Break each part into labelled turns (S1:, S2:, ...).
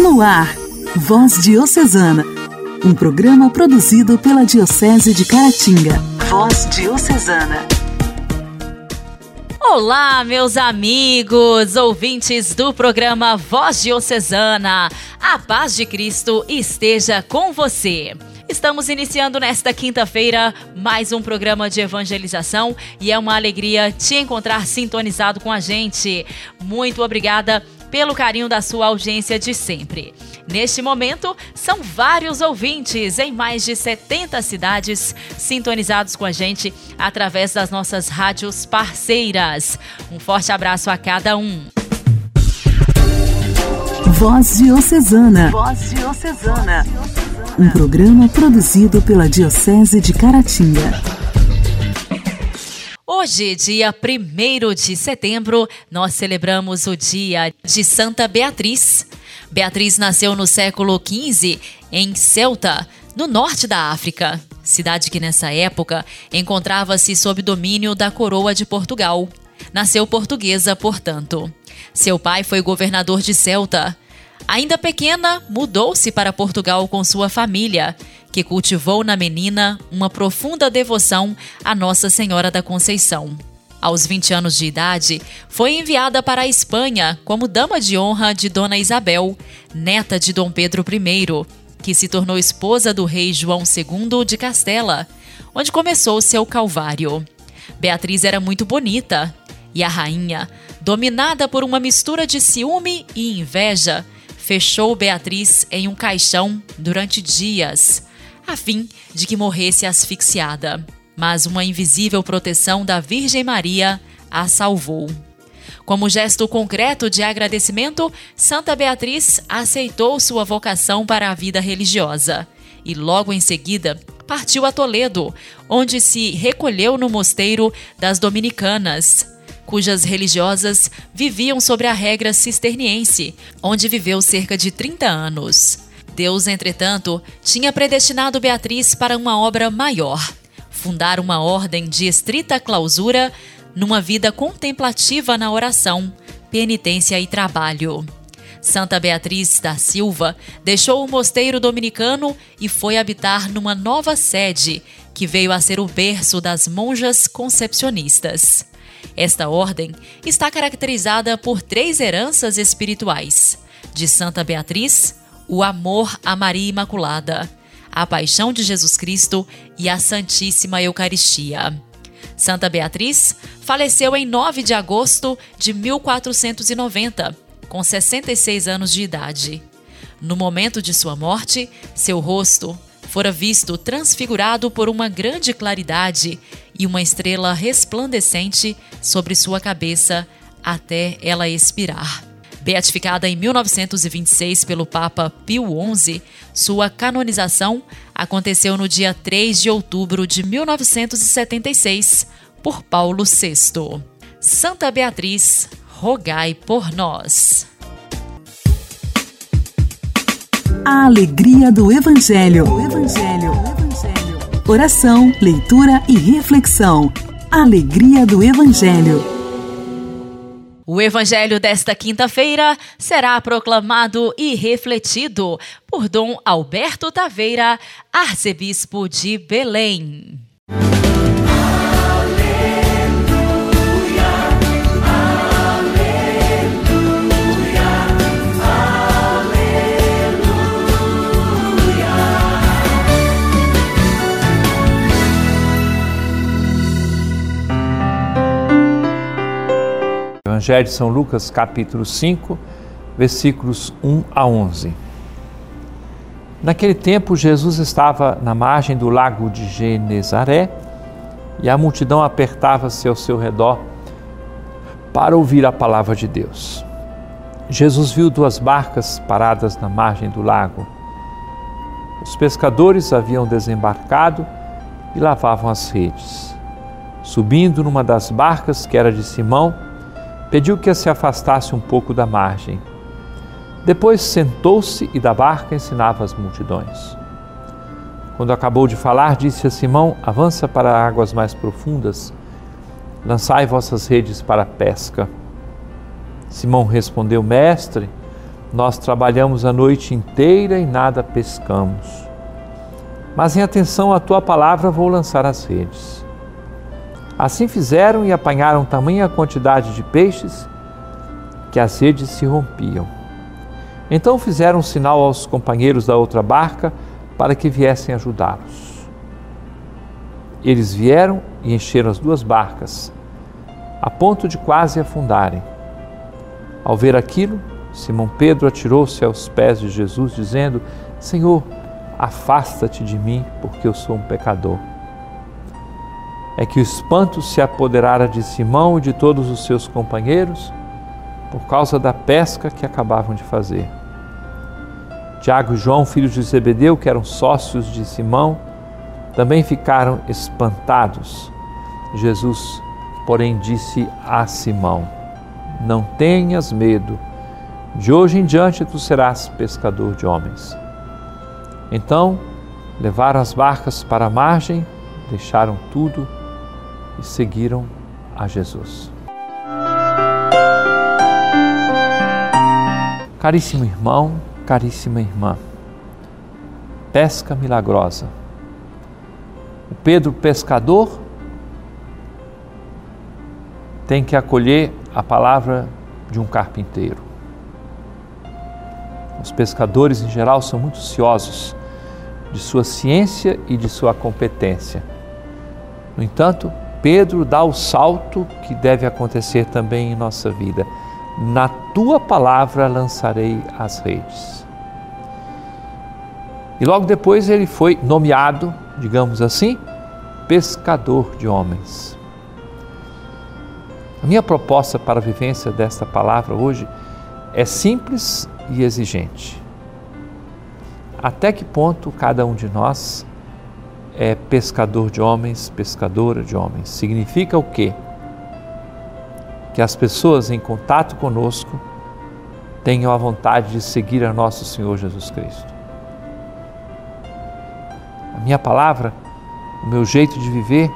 S1: No ar, Voz Diocesana, um programa produzido pela Diocese de Caratinga. Voz Diocesana.
S2: Olá, meus amigos, ouvintes do programa Voz Diocesana. A paz de Cristo esteja com você. Estamos iniciando nesta quinta-feira mais um programa de evangelização e é uma alegria te encontrar sintonizado com a gente. Muito obrigada pelo carinho da sua audiência de sempre. Neste momento, são vários ouvintes em mais de 70 cidades sintonizados com a gente através das nossas rádios parceiras. Um forte abraço a cada um.
S1: Voz Diocesana. Voz Diocesana. Um programa produzido pela Diocese de Caratinga.
S2: Hoje, dia 1 de setembro, nós celebramos o dia de Santa Beatriz. Beatriz nasceu no século XV em Ceuta, no norte da África, cidade que nessa época encontrava-se sob domínio da coroa de Portugal. Nasceu portuguesa, portanto. Seu pai foi governador de Ceuta. Ainda pequena, mudou-se para Portugal com sua família, que cultivou na menina uma profunda devoção à Nossa Senhora da Conceição. Aos 20 anos de idade, foi enviada para a Espanha como dama de honra de Dona Isabel, neta de Dom Pedro I, que se tornou esposa do rei João II de Castela, onde começou seu calvário. Beatriz era muito bonita e a rainha, dominada por uma mistura de ciúme e inveja, fechou Beatriz em um caixão durante dias, a fim de que morresse asfixiada. Mas uma invisível proteção da Virgem Maria a salvou. Como gesto concreto de agradecimento, Santa Beatriz aceitou sua vocação para a vida religiosa e, logo em seguida, partiu a Toledo, onde se recolheu no mosteiro das Dominicanas, cujas religiosas viviam sobre a regra cisterniense, onde viveu cerca de 30 anos. Deus, entretanto, tinha predestinado Beatriz para uma obra maior: fundar uma ordem de estrita clausura numa vida contemplativa na oração, penitência e trabalho. Santa Beatriz da Silva deixou o mosteiro dominicano e foi habitar numa nova sede, que veio a ser o berço das monjas concepcionistas. Esta ordem está caracterizada por três heranças espirituais: de Santa Beatriz, o amor a Maria Imaculada, a paixão de Jesus Cristo e a Santíssima Eucaristia. Santa Beatriz faleceu em 9 de agosto de 1490, com 66 anos de idade. No momento de sua morte, seu rosto fora visto transfigurado por uma grande claridade e uma estrela resplandecente sobre sua cabeça até ela expirar. Beatificada em 1926 pelo Papa Pio XI, sua canonização aconteceu no dia 3 de outubro de 1976 por Paulo VI. Santa Beatriz, rogai por nós.
S1: A alegria do Evangelho. O Evangelho. Evangelho. Oração, leitura e reflexão. Alegria do Evangelho.
S2: O Evangelho desta quinta-feira será proclamado e refletido por Dom Alberto Taveira, arcebispo de Belém.
S3: Evangelho de São Lucas, capítulo 5, versículos 1 a 11. Naquele tempo, Jesus estava na margem do lago de Genezaré e a multidão apertava-se ao seu redor para ouvir a palavra de Deus. Jesus viu duas barcas paradas na margem do lago. Os pescadores haviam desembarcado e lavavam as redes. Subindo numa das barcas, que era de Simão, pediu que se afastasse um pouco da margem. Depois sentou-se e da barca ensinava as multidões. Quando acabou de falar, disse a Simão: Avança para águas mais profundas, lançai vossas redes para a pesca. Simão respondeu: Mestre, Nós trabalhamos a noite inteira e nada pescamos. Mas em atenção à tua palavra vou lançar as redes. Assim fizeram e apanharam tamanha quantidade de peixes que as redes se rompiam. Então fizeram sinal aos companheiros da outra barca para que viessem ajudá-los. Eles vieram e encheram as duas barcas, a ponto de quase afundarem. Ao ver aquilo, Simão Pedro atirou-se aos pés de Jesus, dizendo: Senhor, afasta-te de mim, porque eu sou um pecador. É que o espanto se apoderara de Simão e de todos os seus companheiros por causa da pesca que acabavam de fazer. Tiago e João, filhos de Zebedeu, que eram sócios de Simão, também ficaram espantados. Jesus, porém, disse a Simão: Não tenhas medo, de hoje em diante tu serás pescador de homens. Então, levaram as barcas para a margem, deixaram tudo e seguiram a Jesus. Caríssimo irmão, caríssima irmã, pesca milagrosa. O Pedro pescador tem que acolher a palavra de um carpinteiro. Os pescadores, em geral, são muito ciosos de sua ciência e de sua competência. No entanto, Pedro dá o salto que deve acontecer também em nossa vida. Na tua palavra lançarei as redes. E logo depois ele foi nomeado, digamos assim, pescador de homens. A minha proposta para a vivência desta palavra hoje é simples e exigente. Até que ponto cada um de nós é pescador de homens, pescadora de homens? Significa o quê? Que as pessoas em contato conosco tenham a vontade de seguir a nosso Senhor Jesus Cristo. A minha palavra, o meu jeito de viver,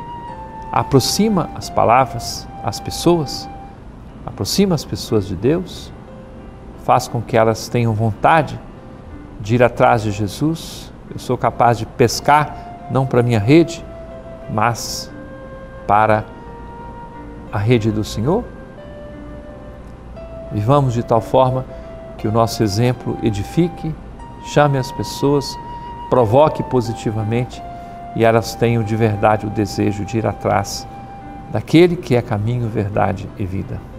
S3: aproxima as palavras, as pessoas, aproxima as pessoas de Deus faz com que elas tenham vontade de ir atrás de Jesus. Eu sou capaz de pescar, não para minha rede, mas para a rede do Senhor. Vivamos de tal forma que o nosso exemplo edifique, chame as pessoas, provoque positivamente e elas tenham de verdade o desejo de ir atrás daquele que é caminho, verdade e vida.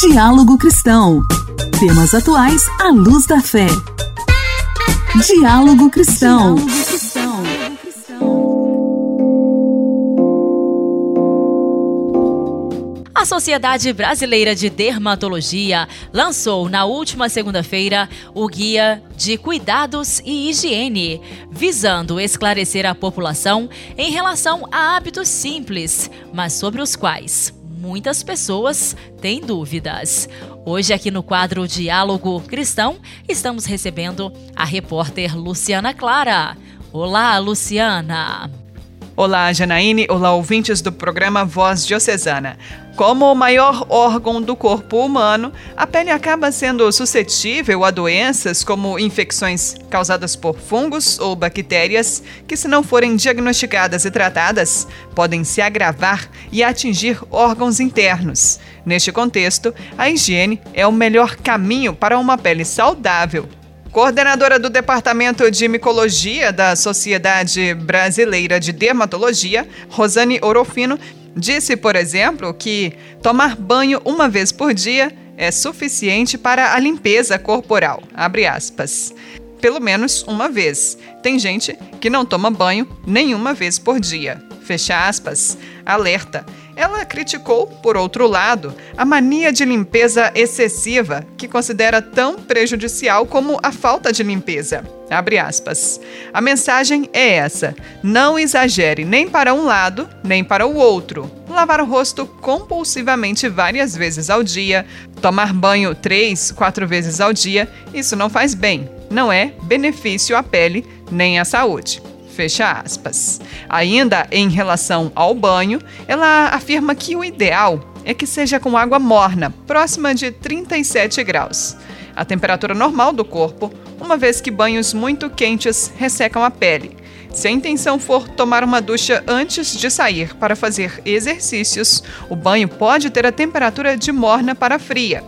S1: Diálogo Cristão. Temas atuais à luz da fé. Diálogo Cristão.
S2: A Sociedade Brasileira de Dermatologia lançou na última segunda-feira o Guia de Cuidados e Higiene, visando esclarecer a população em relação a hábitos simples, mas sobre os quais muitas pessoas têm dúvidas. Hoje, aqui no quadro Diálogo Cristão, estamos recebendo a repórter Luciana Clara. Olá, Luciana!
S4: Olá, Janaíne. Olá, ouvintes do programa Voz Diocesana. Como o maior órgão do corpo humano, a pele acaba sendo suscetível a doenças como infecções causadas por fungos ou bactérias que, se não forem diagnosticadas e tratadas, podem se agravar e atingir órgãos internos. Neste contexto, a higiene é o melhor caminho para uma pele saudável Coordenadora do Departamento de Micologia da Sociedade Brasileira de Dermatologia, Rosane Orofino, disse, por exemplo, que tomar banho uma vez por dia é suficiente para a limpeza corporal. Abre aspas. Pelo menos uma vez. Tem gente que não toma banho nenhuma vez por dia. Fecha aspas. Alerta. Ela criticou, por outro lado, a mania de limpeza excessiva, que considera tão prejudicial como a falta de limpeza. Abre aspas. A mensagem é essa: não exagere nem para um lado, nem para o outro. Lavar o rosto compulsivamente várias vezes ao dia, tomar banho três, quatro vezes ao dia, isso não faz bem, não é benefício à pele nem à saúde. Fecha aspas. Ainda em relação ao banho, ela afirma que o ideal é que seja com água morna, próxima de 37 graus. A temperatura normal do corpo, uma vez que banhos muito quentes ressecam a pele. Se a intenção for tomar uma ducha antes de sair para fazer exercícios, o banho pode ter a temperatura de morna para fria.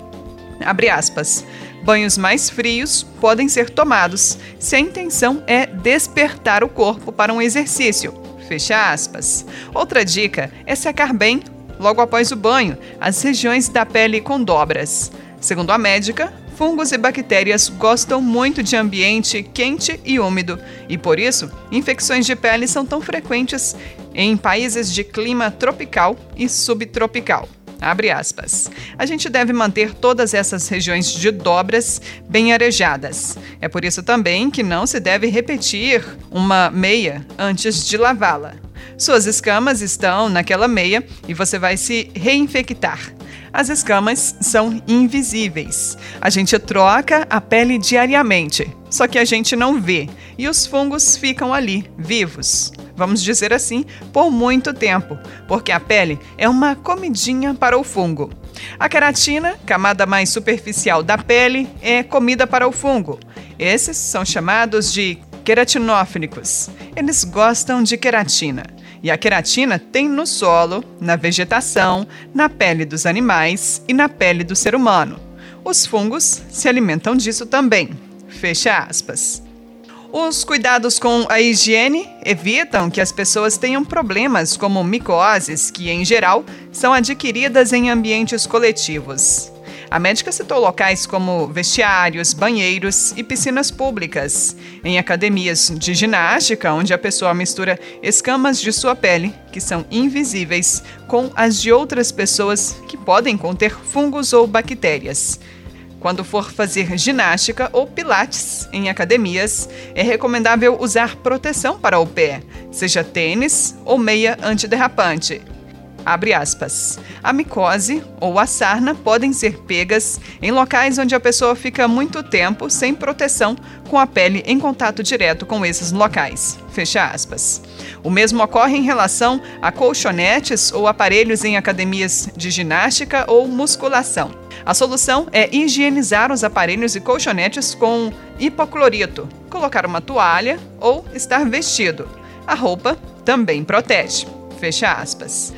S4: Abre aspas. Banhos mais frios podem ser tomados se a intenção é despertar o corpo para um exercício. Fecha aspas. Outra dica é secar bem, logo após o banho, as regiões da pele com dobras. Segundo a médica, fungos e bactérias gostam muito de ambiente quente e úmido, e por isso, infecções de pele são tão frequentes em países de clima tropical e subtropical. Abre aspas. A gente deve manter todas essas regiões de dobras bem arejadas. É por isso também que não se deve repetir uma meia antes de lavá-la. Suas escamas estão naquela meia e você vai se reinfectar. As escamas são invisíveis. A gente troca a pele diariamente, só que a gente não vê e os fungos ficam ali, vivos vamos dizer assim, por muito tempo, porque a pele é uma comidinha para o fungo. A queratina, camada mais superficial da pele, é comida para o fungo. Esses são chamados de queratinófilicos. Eles gostam de queratina. E a queratina tem no solo, na vegetação, na pele dos animais e na pele do ser humano. Os fungos se alimentam disso também. Fecha aspas. Os cuidados com a higiene evitam que as pessoas tenham problemas como micoses, que em geral são adquiridas em ambientes coletivos. A médica citou locais como vestiários, banheiros e piscinas públicas, em academias de ginástica, onde a pessoa mistura escamas de sua pele, que são invisíveis, com as de outras pessoas que podem conter fungos ou bactérias. Quando for fazer ginástica ou pilates em academias, é recomendável usar proteção para o pé, seja tênis ou meia antiderrapante. Abre aspas. A micose ou a sarna podem ser pegas em locais onde a pessoa fica muito tempo sem proteção com a pele em contato direto com esses locais. Fecha aspas. O mesmo ocorre em relação a colchonetes ou aparelhos em academias de ginástica ou musculação. A solução é higienizar os aparelhos e colchonetes com hipoclorito, colocar uma toalha ou estar vestido. A roupa também protege. Fecha aspas.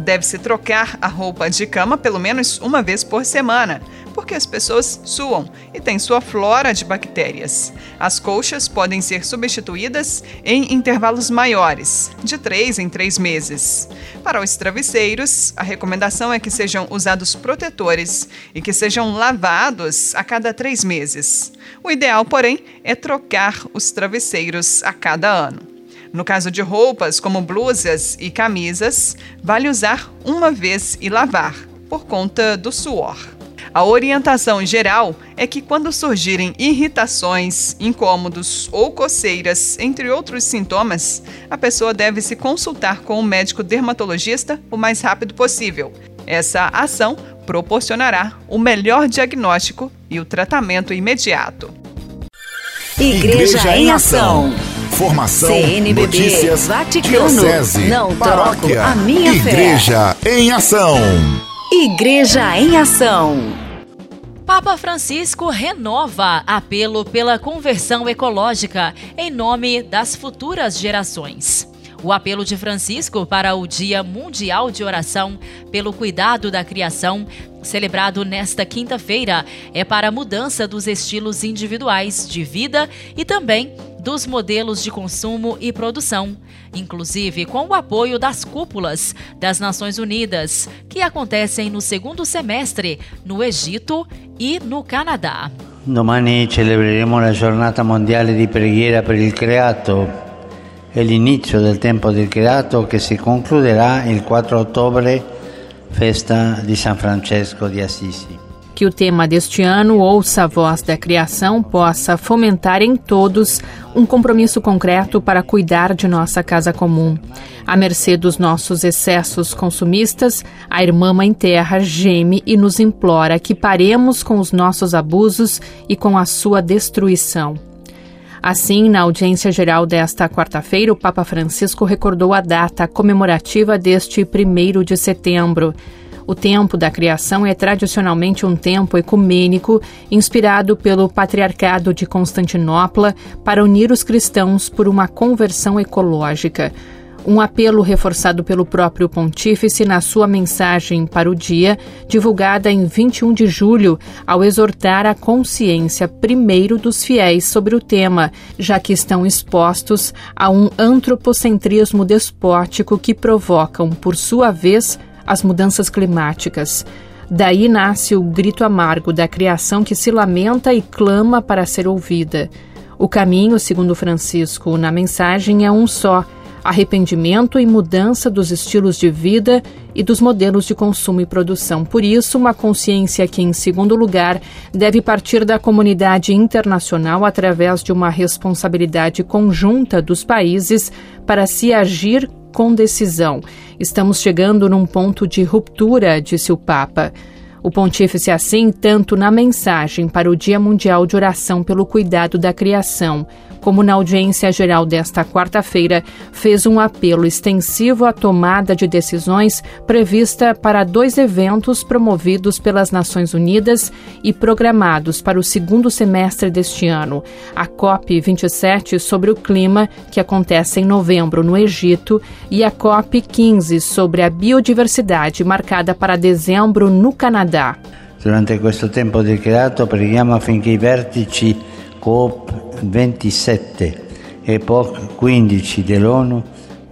S4: Deve-se trocar a roupa de cama pelo menos uma vez por semana, porque as pessoas suam e têm sua flora de bactérias. As colchas podem ser substituídas em intervalos maiores, de três em três meses. Para os travesseiros, a recomendação é que sejam usados protetores e que sejam lavados a cada três meses. O ideal, porém, é trocar os travesseiros a cada ano. No caso de roupas, como blusas e camisas, vale usar uma vez e lavar, por conta do suor. A orientação geral é que quando surgirem irritações, incômodos ou coceiras, entre outros sintomas, a pessoa deve se consultar com o médico dermatologista o mais rápido possível. Essa ação proporcionará o melhor diagnóstico e o tratamento imediato.
S1: Igreja, Igreja em Ação.
S5: Informação, CNBB, notícias,
S1: Vaticano,
S5: diocese,
S1: não
S5: paróquia,
S1: a minha
S5: Igreja
S1: fé.
S5: em Ação.
S1: Igreja em Ação.
S2: Papa Francisco renova apelo pela conversão ecológica em nome das futuras gerações. O apelo de Francisco para o Dia Mundial de Oração pelo Cuidado da Criação, celebrado nesta quinta-feira, é para a mudança dos estilos individuais de vida e também dos modelos de consumo e produção, inclusive com o apoio das cúpulas das Nações Unidas, que acontecem no segundo semestre no Egito e no Canadá.
S6: Domani celebreremo la giornata mondiale di preghiera per il creato è l'inizio del tempo del creato che si concluderà il 4 ottobre, festa di San Francesco di Assisi.
S7: Que o tema deste ano, Ouça a Voz da Criação, possa fomentar em todos um compromisso concreto para cuidar de nossa casa comum. À mercê dos nossos excessos consumistas, a Irmã Mãe Terra geme e nos implora que paremos com os nossos abusos e com a sua destruição. Assim, na audiência geral desta quarta-feira, o Papa Francisco recordou a data comemorativa deste 1 de setembro. O tempo da criação é tradicionalmente um tempo ecumênico, inspirado pelo Patriarcado de Constantinopla para unir os cristãos por uma conversão ecológica. Um apelo reforçado pelo próprio pontífice na sua mensagem para o dia, divulgada em 21 de julho, ao exortar a consciência primeiro dos fiéis sobre o tema, já que estão expostos a um antropocentrismo despótico que provocam, por sua vez, as mudanças climáticas. Daí nasce o grito amargo da criação que se lamenta e clama para ser ouvida. O caminho, segundo Francisco, na mensagem é um só arrependimento e mudança dos estilos de vida e dos modelos de consumo e produção. Por isso, uma consciência que, em segundo lugar, deve partir da comunidade internacional através de uma responsabilidade conjunta dos países para se agir com decisão. Estamos chegando num ponto de ruptura, disse o Papa. O pontífice, assim, tanto na mensagem para o Dia Mundial de Oração pelo Cuidado da Criação, como na audiência geral desta quarta-feira, fez um apelo extensivo à tomada de decisões prevista para dois eventos promovidos pelas Nações Unidas e programados para o segundo semestre deste ano: a COP27 sobre o clima, que acontece em novembro no Egito, e a COP15 sobre a biodiversidade, marcada para dezembro no Canadá.
S6: Durante questo tempo di creato preghiamo affinché i vertici COP27 e POC15 dell'ONU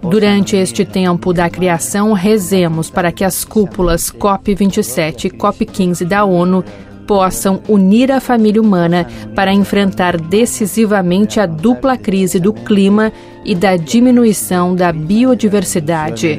S7: Durante este tempo da criação, rezemos para que as cúpulas COP27 e COP15 da ONU possam unir a família humana para enfrentar decisivamente a dupla crise do clima e da diminuição da biodiversidade.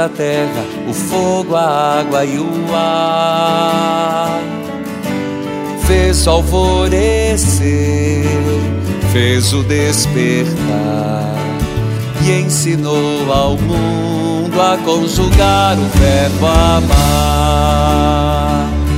S8: A terra, o fogo, a água e o ar. Fez o alvorecer, fez o despertar e ensinou ao mundo a conjugar o verbo amar.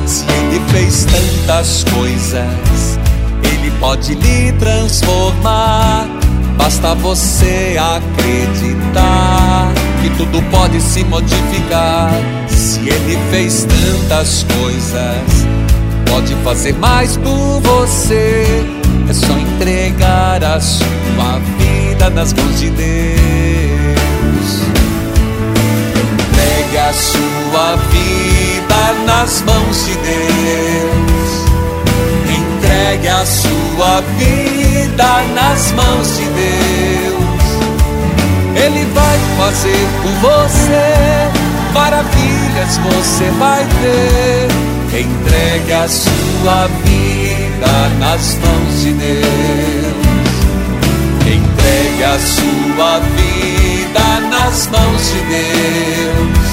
S8: Se ele fez tantas coisas, ele pode lhe transformar Basta você acreditar que tudo pode se modificar. Se ele fez tantas coisas, pode fazer mais por você. É só entregar a sua vida nas mãos de Deus. Entregue a sua vida nas mãos de Deus. Entregue a sua vida nas mãos de Deus. Ele vai fazer por você maravilhas, você vai ver. Entregue a sua vida nas mãos de Deus. Entregue a sua vida nas mãos de Deus.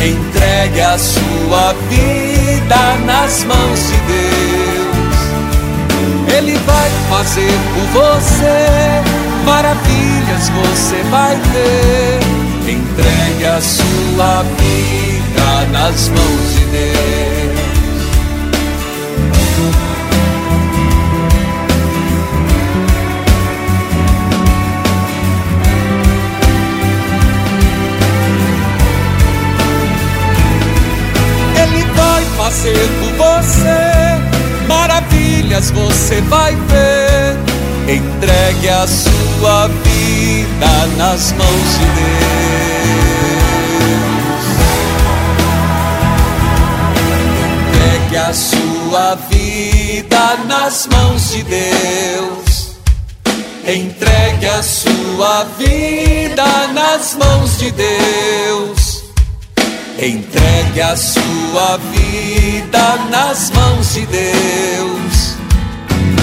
S8: Entregue a sua vida nas mãos de Deus. Ele vai fazer por você maravilhas, você vai ver. Entregue a sua vida nas mãos de Deus. Ele vai fazer por você maravilhas você vai ver. Entregue a sua vida nas mãos de Deus. Entregue a sua vida nas mãos de Deus. Entregue a sua vida nas mãos de Deus. Entregue a sua vida nas mãos de Deus.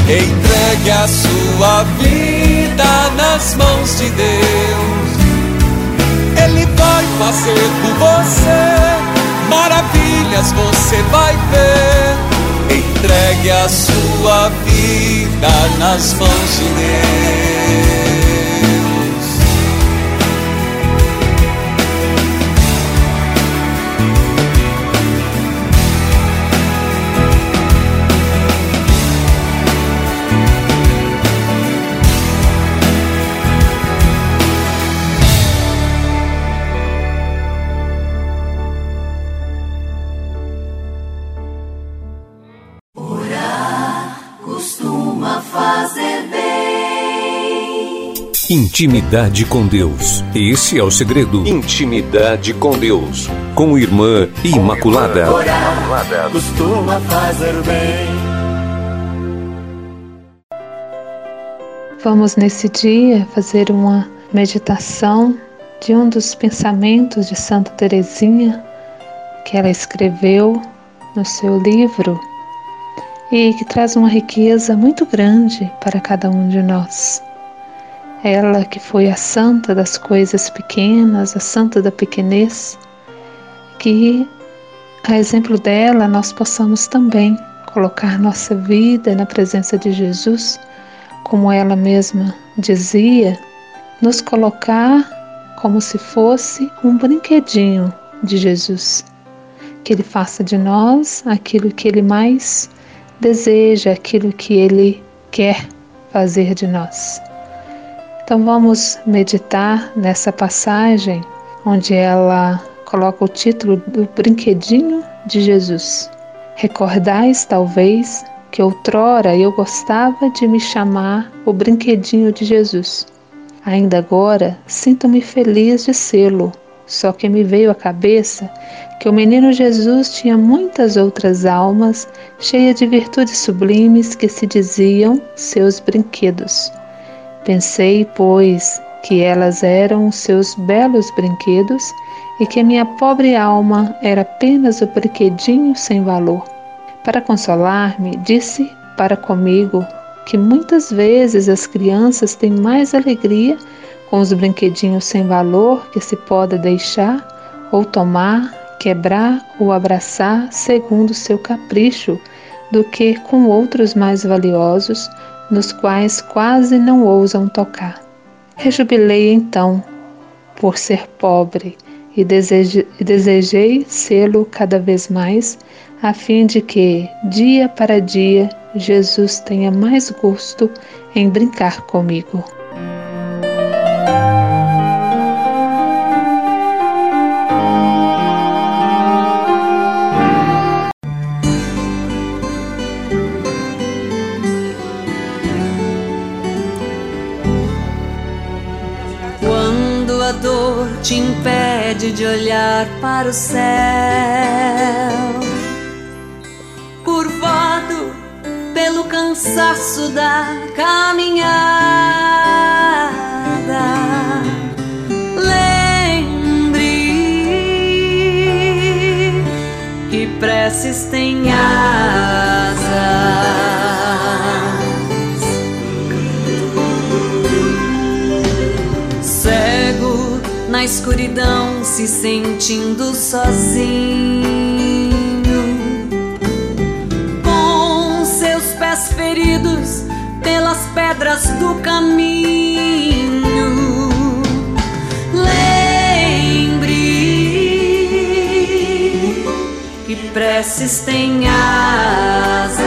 S8: Entregue a sua vida nas mãos de Deus. Ele vai fazer por você maravilhas, você vai ver. Entregue a sua vida nas mãos de Deus.
S9: Intimidade com Deus. Esse é o segredo. Intimidade com Deus. Com Irmã Imaculada.
S10: Orar costuma fazer bem.
S11: Vamos nesse dia fazer uma meditação de um dos pensamentos de Santa Teresinha que ela escreveu no seu livro e que traz uma riqueza muito grande para cada um de nós. Ela que foi a santa das coisas pequenas, a santa da pequenez, que a exemplo dela nós possamos também colocar nossa vida na presença de Jesus, como ela mesma dizia, nos colocar como se fosse um brinquedinho de Jesus. Que Ele faça de nós aquilo que Ele mais deseja, aquilo que Ele quer fazer de nós. Então vamos meditar nessa passagem onde ela coloca o título do brinquedinho de Jesus. Recordais, talvez, que outrora eu gostava de me chamar o brinquedinho de Jesus. Ainda agora sinto-me feliz de sê-lo, só que me veio à cabeça que o menino Jesus tinha muitas outras almas cheias de virtudes sublimes que se diziam seus brinquedos. Pensei, pois, que elas eram seus belos brinquedos e que minha pobre alma era apenas o brinquedinho sem valor. Para consolar-me, disse para comigo que muitas vezes as crianças têm mais alegria com os brinquedinhos sem valor que se pode deixar ou tomar, quebrar ou abraçar segundo seu capricho, do que com outros mais valiosos nos quais quase não ousam tocar. Rejubilei então por ser pobre e desejei, sê-lo cada vez mais, a fim de que, dia para dia, Jesus tenha mais gosto em brincar comigo.
S12: De olhar para o céu. Curvado pelo cansaço da caminhada. Lembre que preces têm asas. Escuridão se sentindo sozinho, com seus pés feridos pelas pedras do caminho. Lembre que preces têm asas.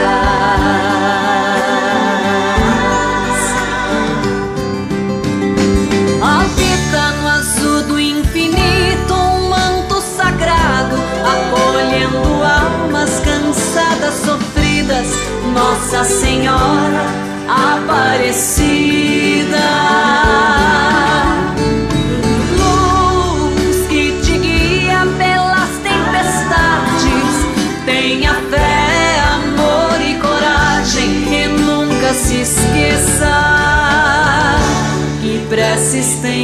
S12: Nossa Senhora Aparecida. Luz que te guia pelas tempestades, tenha fé, amor e coragem e nunca se esqueça que preces tem.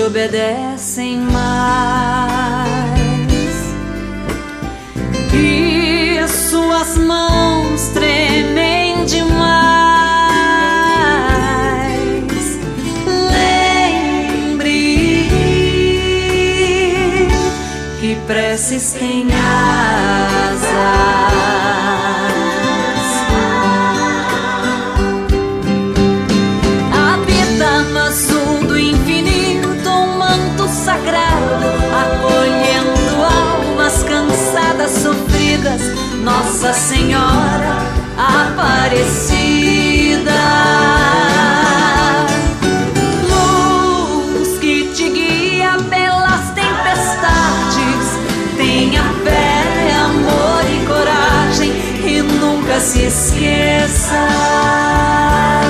S12: te obedecem mais. E suas mãos tremem demais. Lembre que preces têm passar.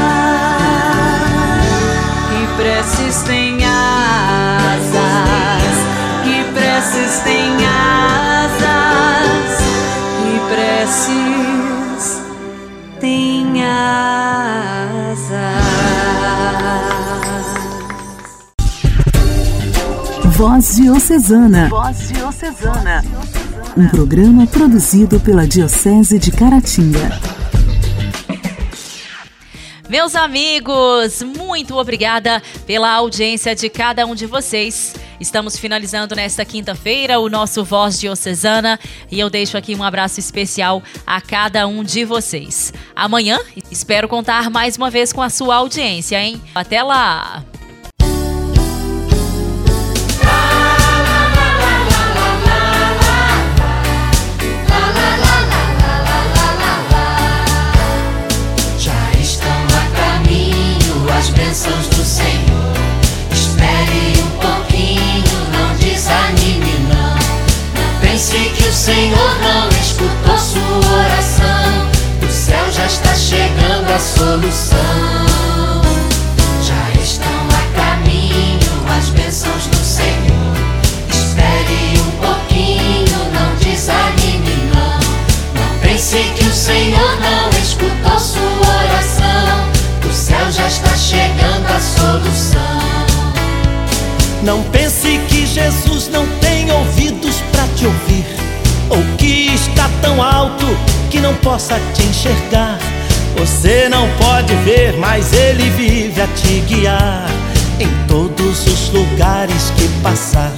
S12: Que preces tem asas, que preces tem asas, que preces tem asas.
S1: Voz Diocesana.
S13: Voz Diocesana.
S1: Um programa produzido pela Diocese de Caratinga.
S2: Meus amigos, muito obrigada pela audiência de cada um de vocês. Estamos finalizando nesta quinta-feira o nosso Voz Diocesana e eu deixo aqui um abraço especial a cada um de vocês. Amanhã espero contar mais uma vez com a sua audiência, hein? Até lá!
S14: possa te enxergar. Você não pode ver, mas ele vive a te guiar em todos os lugares que passar.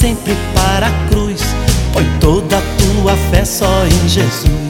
S14: sempre para a cruz. Põe toda a tua fé só em Jesus.